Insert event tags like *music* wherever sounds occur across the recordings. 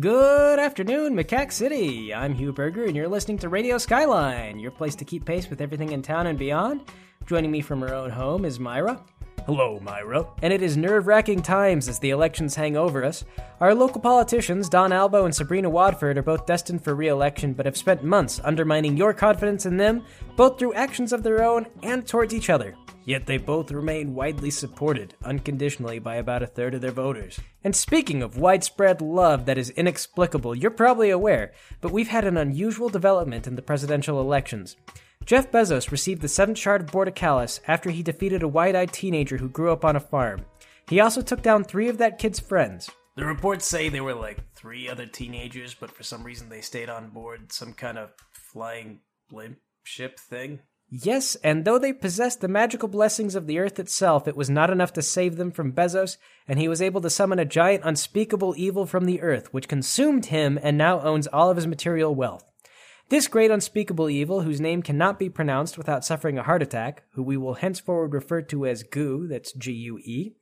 Good afternoon, Macaque City. I'm Hugh Berger, and you're listening to Radio Skyline, your place to keep pace with everything in town and beyond. Joining me from her own home is Myra. Hello, Myra. And it is nerve wracking times as the elections hang over us. Our local politicians, Don Albo and Sabrina Wadford, are both destined for re election but have spent months undermining your confidence in them, both through actions of their own and towards each other. Yet they both remain widely supported, unconditionally, by about a third of their voters. And speaking of widespread love that is inexplicable, you're probably aware, but we've had an unusual development in the presidential elections. Jeff Bezos received the seventh shard of Borticalis after he defeated a wide eyed teenager who grew up on a farm. He also took down three of that kid's friends. The reports say there were like three other teenagers, but for some reason they stayed on board some kind of flying blimp ship thing. Yes, and though they possessed the magical blessings of the earth itself, it was not enough to save them from Bezos, and he was able to summon a giant unspeakable evil from the earth, which consumed him and now owns all of his material wealth. This great unspeakable evil, whose name cannot be pronounced without suffering a heart attack, who we will henceforward refer to as Goo, that's G U E,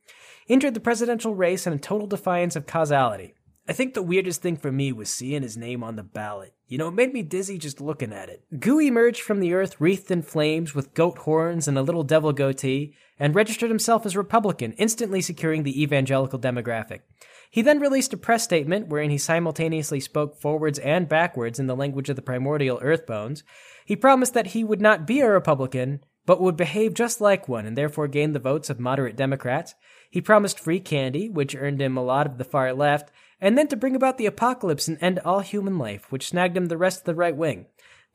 entered the presidential race in a total defiance of causality. I think the weirdest thing for me was seeing his name on the ballot. You know, it made me dizzy just looking at it. Goo emerged from the earth wreathed in flames with goat horns and a little devil goatee, and registered himself as Republican, instantly securing the evangelical demographic. He then released a press statement wherein he simultaneously spoke forwards and backwards in the language of the primordial earthbones. He promised that he would not be a Republican, but would behave just like one and therefore gain the votes of moderate Democrats. He promised free candy, which earned him a lot of the far left, and then to bring about the apocalypse and end all human life, which snagged him the rest of the right wing.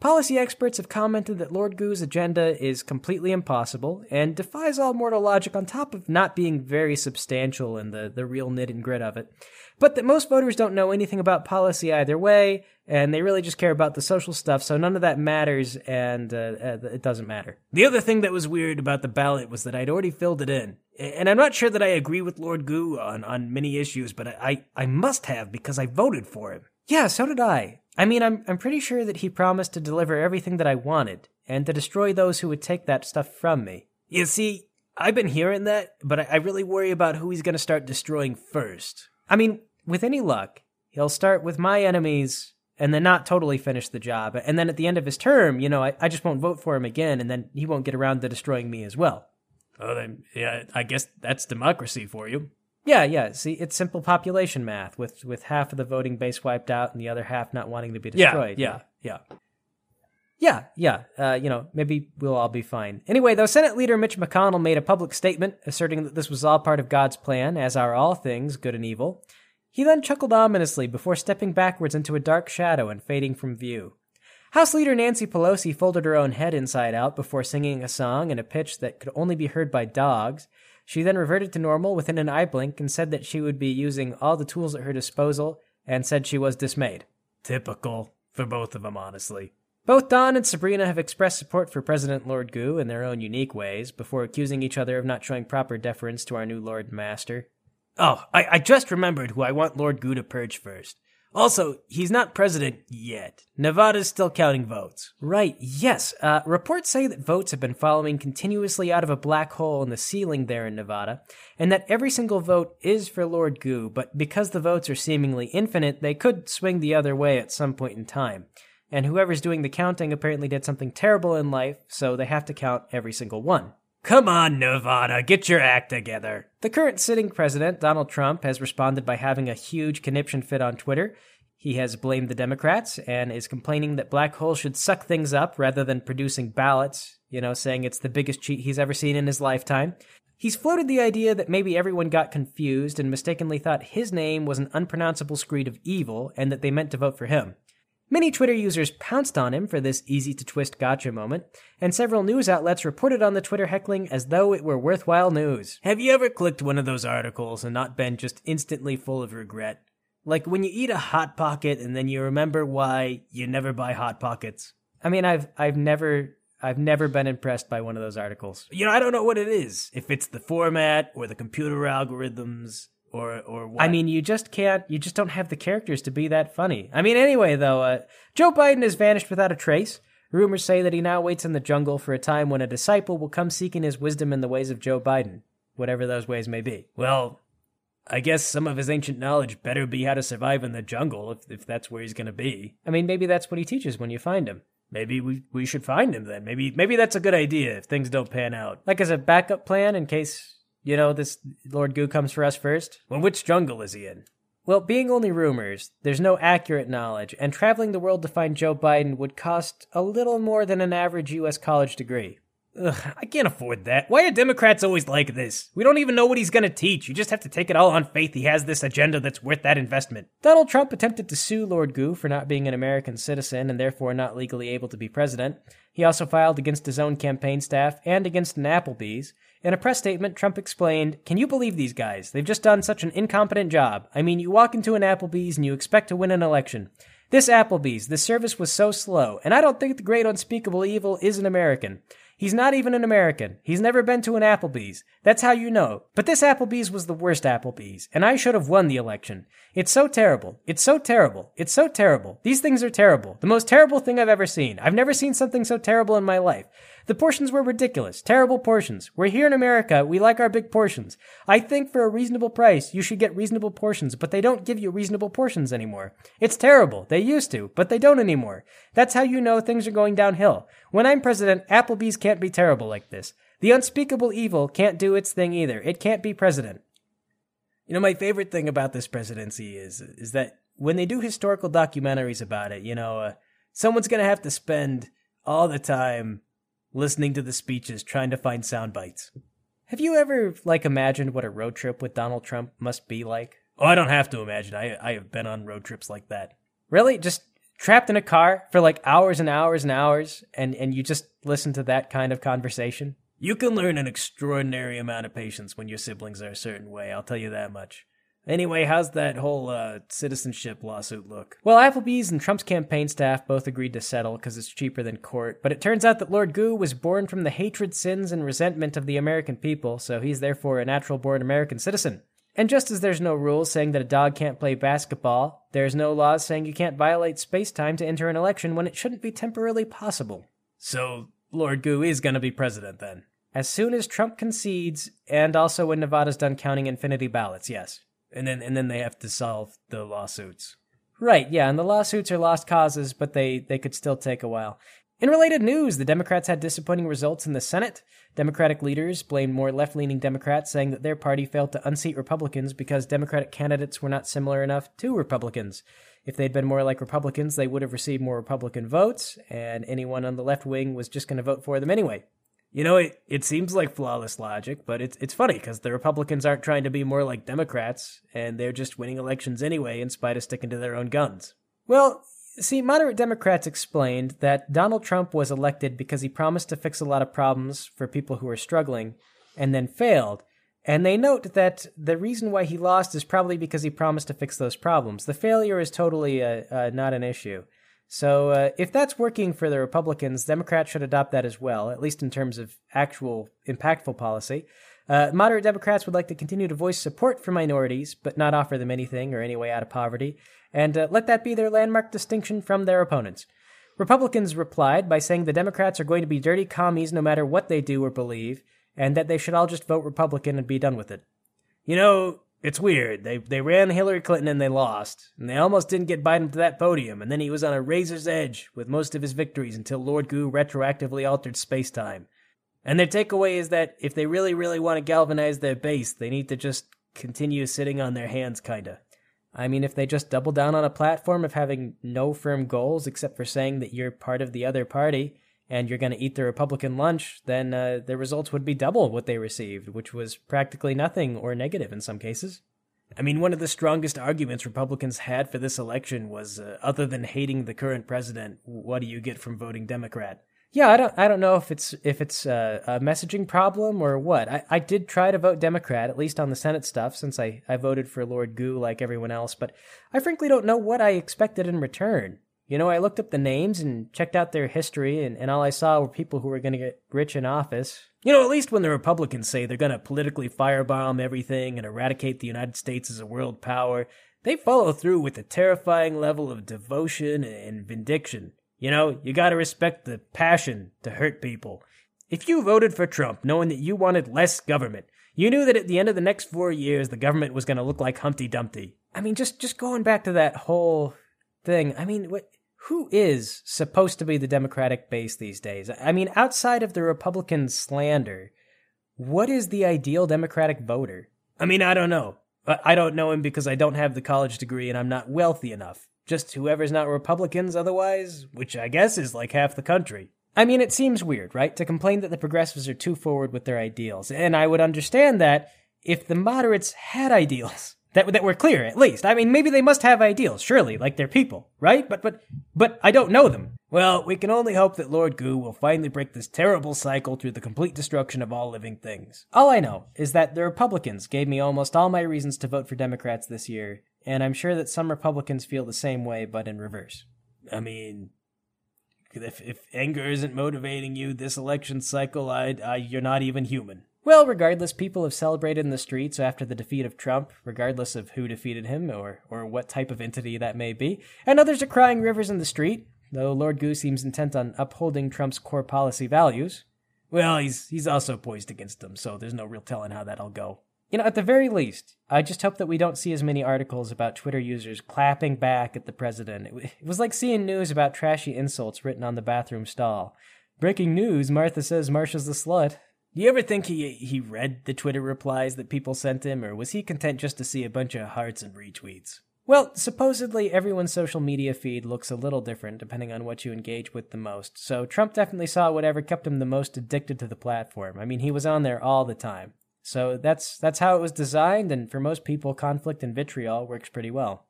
Policy experts have commented that Lord Goo's agenda is completely impossible and defies all mortal logic on top of not being very substantial in the, the real knit and grit of it. But that most voters don't know anything about policy either way, and they really just care about the social stuff, so none of that matters, and uh, uh, it doesn't matter. The other thing that was weird about the ballot was that I'd already filled it in. And I'm not sure that I agree with Lord Goo on, on many issues, but I, I must have because I voted for him. Yeah, so did I. I mean, I'm I'm pretty sure that he promised to deliver everything that I wanted and to destroy those who would take that stuff from me. You see, I've been hearing that, but I, I really worry about who he's going to start destroying first. I mean, with any luck, he'll start with my enemies and then not totally finish the job. And then at the end of his term, you know, I, I just won't vote for him again, and then he won't get around to destroying me as well. Oh, then, yeah, I guess that's democracy for you. Yeah, yeah. See, it's simple population math with with half of the voting base wiped out and the other half not wanting to be destroyed. Yeah, yeah, yeah, yeah. yeah. Uh, you know, maybe we'll all be fine. Anyway, though, Senate Leader Mitch McConnell made a public statement asserting that this was all part of God's plan, as are all things, good and evil. He then chuckled ominously before stepping backwards into a dark shadow and fading from view. House Leader Nancy Pelosi folded her own head inside out before singing a song in a pitch that could only be heard by dogs. She then reverted to normal within an eye blink and said that she would be using all the tools at her disposal and said she was dismayed. Typical for both of them, honestly. Both Don and Sabrina have expressed support for President Lord Goo in their own unique ways before accusing each other of not showing proper deference to our new Lord Master. Oh, I, I just remembered who I want Lord Goo to purge first. Also, he's not president yet. Nevada's still counting votes. Right, yes. Uh, reports say that votes have been following continuously out of a black hole in the ceiling there in Nevada, and that every single vote is for Lord Goo, but because the votes are seemingly infinite, they could swing the other way at some point in time. And whoever's doing the counting apparently did something terrible in life, so they have to count every single one. Come on, Nevada, get your act together. The current sitting president, Donald Trump, has responded by having a huge conniption fit on Twitter. He has blamed the Democrats and is complaining that black holes should suck things up rather than producing ballots, you know, saying it's the biggest cheat he's ever seen in his lifetime. He's floated the idea that maybe everyone got confused and mistakenly thought his name was an unpronounceable screed of evil and that they meant to vote for him. Many Twitter users pounced on him for this easy to twist gotcha moment, and several news outlets reported on the Twitter heckling as though it were worthwhile news. Have you ever clicked one of those articles and not been just instantly full of regret? Like when you eat a hot pocket and then you remember why you never buy hot pockets. I mean, I've I've never I've never been impressed by one of those articles. You know, I don't know what it is. If it's the format or the computer algorithms or or what? I mean, you just can't. You just don't have the characters to be that funny. I mean, anyway, though, uh, Joe Biden has vanished without a trace. Rumors say that he now waits in the jungle for a time when a disciple will come seeking his wisdom in the ways of Joe Biden, whatever those ways may be. Well, I guess some of his ancient knowledge better be how to survive in the jungle if, if that's where he's going to be. I mean, maybe that's what he teaches when you find him. Maybe we, we should find him then. Maybe maybe that's a good idea if things don't pan out. Like as a backup plan in case, you know, this Lord Goo comes for us first. Well, which jungle is he in? Well, being only rumors, there's no accurate knowledge, and traveling the world to find Joe Biden would cost a little more than an average U.S. college degree. Ugh, I can't afford that. Why are Democrats always like this? We don't even know what he's going to teach. You just have to take it all on faith he has this agenda that's worth that investment. Donald Trump attempted to sue Lord Goo for not being an American citizen and therefore not legally able to be president. He also filed against his own campaign staff and against an Applebee's. In a press statement, Trump explained, Can you believe these guys? They've just done such an incompetent job. I mean, you walk into an Applebee's and you expect to win an election. This Applebee's, the service was so slow, and I don't think the great unspeakable evil is an American. He's not even an American. He's never been to an Applebee's. That's how you know. But this Applebee's was the worst Applebee's, and I should have won the election. It's so terrible. It's so terrible. It's so terrible. These things are terrible. The most terrible thing I've ever seen. I've never seen something so terrible in my life. The portions were ridiculous. Terrible portions. We're here in America. We like our big portions. I think for a reasonable price, you should get reasonable portions, but they don't give you reasonable portions anymore. It's terrible. They used to, but they don't anymore. That's how you know things are going downhill. When I'm president, Applebee's can't be terrible like this. The unspeakable evil can't do its thing either. It can't be president. You know, my favorite thing about this presidency is is that when they do historical documentaries about it, you know, uh, someone's going to have to spend all the time listening to the speeches, trying to find sound bites. Have you ever like imagined what a road trip with Donald Trump must be like? Oh, I don't have to imagine. I I have been on road trips like that. Really? Just trapped in a car for like hours and hours and hours and and you just listen to that kind of conversation? You can learn an extraordinary amount of patience when your siblings are a certain way, I'll tell you that much. Anyway, how's that whole uh, citizenship lawsuit look? Well, Applebee's and Trump's campaign staff both agreed to settle because it's cheaper than court, but it turns out that Lord Goo was born from the hatred, sins, and resentment of the American people, so he's therefore a natural born American citizen. And just as there's no rule saying that a dog can't play basketball, there's no laws saying you can't violate space time to enter an election when it shouldn't be temporarily possible. So, Lord Goo is going to be president then? As soon as Trump concedes, and also when Nevada's done counting infinity ballots, yes and then and then they have to solve the lawsuits. Right, yeah, and the lawsuits are lost causes, but they they could still take a while. In related news, the Democrats had disappointing results in the Senate. Democratic leaders blamed more left leaning Democrats, saying that their party failed to unseat Republicans because Democratic candidates were not similar enough to Republicans. If they'd been more like Republicans, they would have received more Republican votes, and anyone on the left wing was just going to vote for them anyway. You know, it, it seems like flawless logic, but it's it's funny because the Republicans aren't trying to be more like Democrats, and they're just winning elections anyway, in spite of sticking to their own guns. Well, see, moderate Democrats explained that Donald Trump was elected because he promised to fix a lot of problems for people who were struggling, and then failed. And they note that the reason why he lost is probably because he promised to fix those problems. The failure is totally uh, uh, not an issue. So uh, if that's working for the Republicans, Democrats should adopt that as well, at least in terms of actual impactful policy. Uh, moderate Democrats would like to continue to voice support for minorities, but not offer them anything or any way out of poverty, and uh, let that be their landmark distinction from their opponents. Republicans replied by saying the Democrats are going to be dirty commies no matter what they do or believe, and that they should all just vote Republican and be done with it. You know, it's weird. They they ran Hillary Clinton and they lost, and they almost didn't get Biden to that podium. And then he was on a razor's edge with most of his victories until Lord Goo retroactively altered space time. And their takeaway is that if they really, really want to galvanize their base, they need to just continue sitting on their hands, kinda. I mean, if they just double down on a platform of having no firm goals except for saying that you're part of the other party, and you're going to eat the Republican lunch, then uh, the results would be double what they received, which was practically nothing or negative in some cases. I mean, one of the strongest arguments Republicans had for this election was, uh, other than hating the current president, what do you get from voting Democrat? Yeah, I don't, I don't know if it's if it's a, a messaging problem or what. I, I did try to vote Democrat, at least on the Senate stuff, since I, I voted for Lord Goo like everyone else. But I frankly don't know what I expected in return. You know, I looked up the names and checked out their history, and, and all I saw were people who were going to get rich in office. You know, at least when the Republicans say they're going to politically firebomb everything and eradicate the United States as a world power, they follow through with a terrifying level of devotion and vindication. You know, you gotta respect the passion to hurt people. If you voted for Trump knowing that you wanted less government, You knew that at the end of the next four years, the government was going to look like Humpty Dumpty. I mean, just just going back to that whole thing. I mean, what? Who is supposed to be the Democratic base these days? I mean, outside of the Republican slander, what is the ideal Democratic voter? I mean, I don't know. I don't know him because I don't have the college degree and I'm not wealthy enough. Just whoever's not Republicans otherwise, which I guess is like half the country. I mean, it seems weird, right? To complain that the progressives are too forward with their ideals. And I would understand that if the moderates had *laughs* ideals that, that were clear, at least. I mean, maybe they must have ideals, surely, like they're people, right? But, but, but I don't know them. Well, we can only hope that Lord Goo will finally break this terrible cycle through the complete destruction of all living things. All I know is that the Republicans gave me almost all my reasons to vote for Democrats this year, and I'm sure that some Republicans feel the same way, but in reverse. I mean, if, if anger isn't motivating you this election cycle, I, I, you're not even human. Well, regardless, people have celebrated in the streets after the defeat of Trump, regardless of who defeated him or, or what type of entity that may be, and others are crying rivers in the street, though Lord Goo seems intent on upholding Trump's core policy values. Well, he's he's also poised against them, so there's no real telling how that'll go. You know, at the very least, I just hope that we don't see as many articles about Twitter users clapping back at the president. It was like seeing news about trashy insults written on the bathroom stall. Breaking news, Martha says Marsha's the slut. Do you ever think he he read the Twitter replies that people sent him, or was he content just to see a bunch of hearts and retweets? Well, supposedly everyone's social media feed looks a little different depending on what you engage with the most. So Trump definitely saw whatever kept him the most addicted to the platform. I mean, he was on there all the time. So that's that's how it was designed, and for most people, conflict and vitriol works pretty well.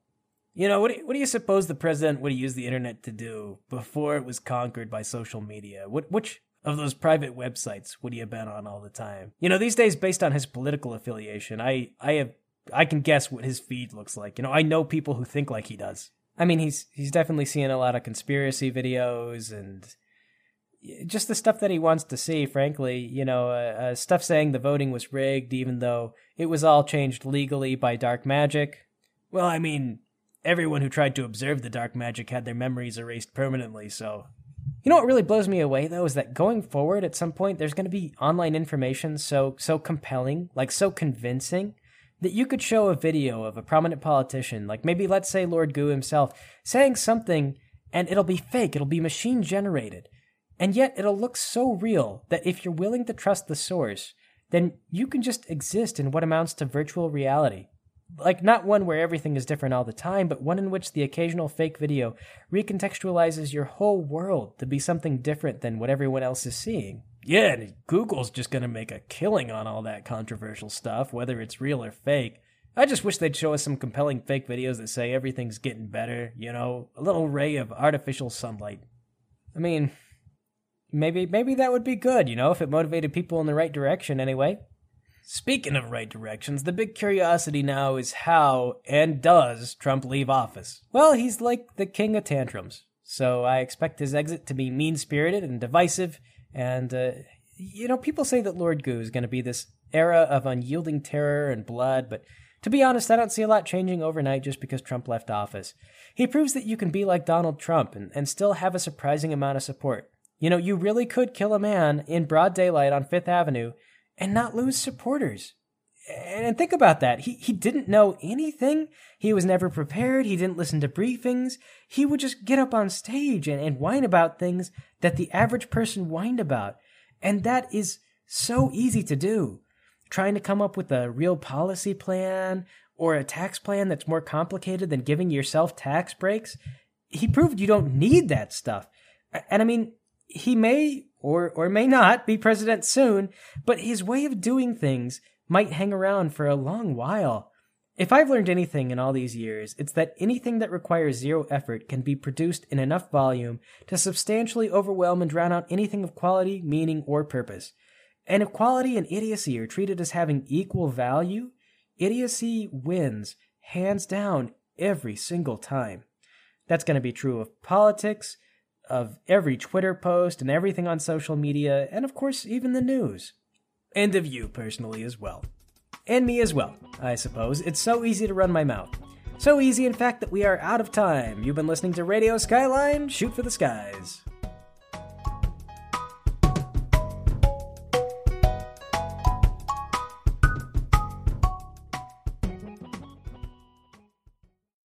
You know, what do you, what do you suppose the president would have used the internet to do before it was conquered by social media? What, which of those private websites would he have been on all the time? You know, these days, based on his political affiliation, I I have I can guess what his feed looks like. You know, I know people who think like he does. I mean, he's he's definitely seeing a lot of conspiracy videos and just the stuff that he wants to see. Frankly, you know, uh, uh, stuff saying the voting was rigged, even though it was all changed legally by dark magic. Well, I mean, everyone who tried to observe the dark magic had their memories erased permanently. So, you know what really blows me away though is that going forward, at some point, there's going to be online information so so compelling, like so convincing that you could show a video of a prominent politician, like maybe let's say Lord Goo himself, saying something and it'll be fake, it'll be machine generated. And yet it'll look so real that if you're willing to trust the source, then you can just exist in what amounts to virtual reality. Like, not one where everything is different all the time, but one in which the occasional fake video recontextualizes your whole world to be something different than what everyone else is seeing. Yeah, and Google's just gonna make a killing on all that controversial stuff, whether it's real or fake. I just wish they'd show us some compelling fake videos that say everything's getting better, you know, a little ray of artificial sunlight. I mean, maybe maybe that would be good, you know, if it motivated people in the right direction anyway. Speaking of right directions, the big curiosity now is how and does Trump leave office? Well, he's like the king of tantrums. So I expect his exit to be mean spirited and divisive. And, uh, you know, people say that Lord Goo is going to be this era of unyielding terror and blood, but to be honest, I don't see a lot changing overnight just because Trump left office. He proves that you can be like Donald Trump and, and still have a surprising amount of support. You know, you really could kill a man in broad daylight on Fifth Avenue and not lose supporters. And think about that. He he didn't know anything. He was never prepared. He didn't listen to briefings. He would just get up on stage and, and whine about things that the average person whined about. And that is so easy to do. Trying to come up with a real policy plan or a tax plan that's more complicated than giving yourself tax breaks. He proved you don't need that stuff. And I mean, he may or or may not be president soon, but his way of doing things might hang around for a long while. If I've learned anything in all these years, it's that anything that requires zero effort can be produced in enough volume to substantially overwhelm and drown out anything of quality, meaning, or purpose. And if quality and idiocy are treated as having equal value, idiocy wins, hands down, every single time. That's going to be true of politics, of every Twitter post and everything on social media, and of course, even the news. And of you personally as well. And me as well, I suppose. It's so easy to run my mouth. So easy, in fact, that we are out of time. You've been listening to Radio Skyline, Shoot for the Skies.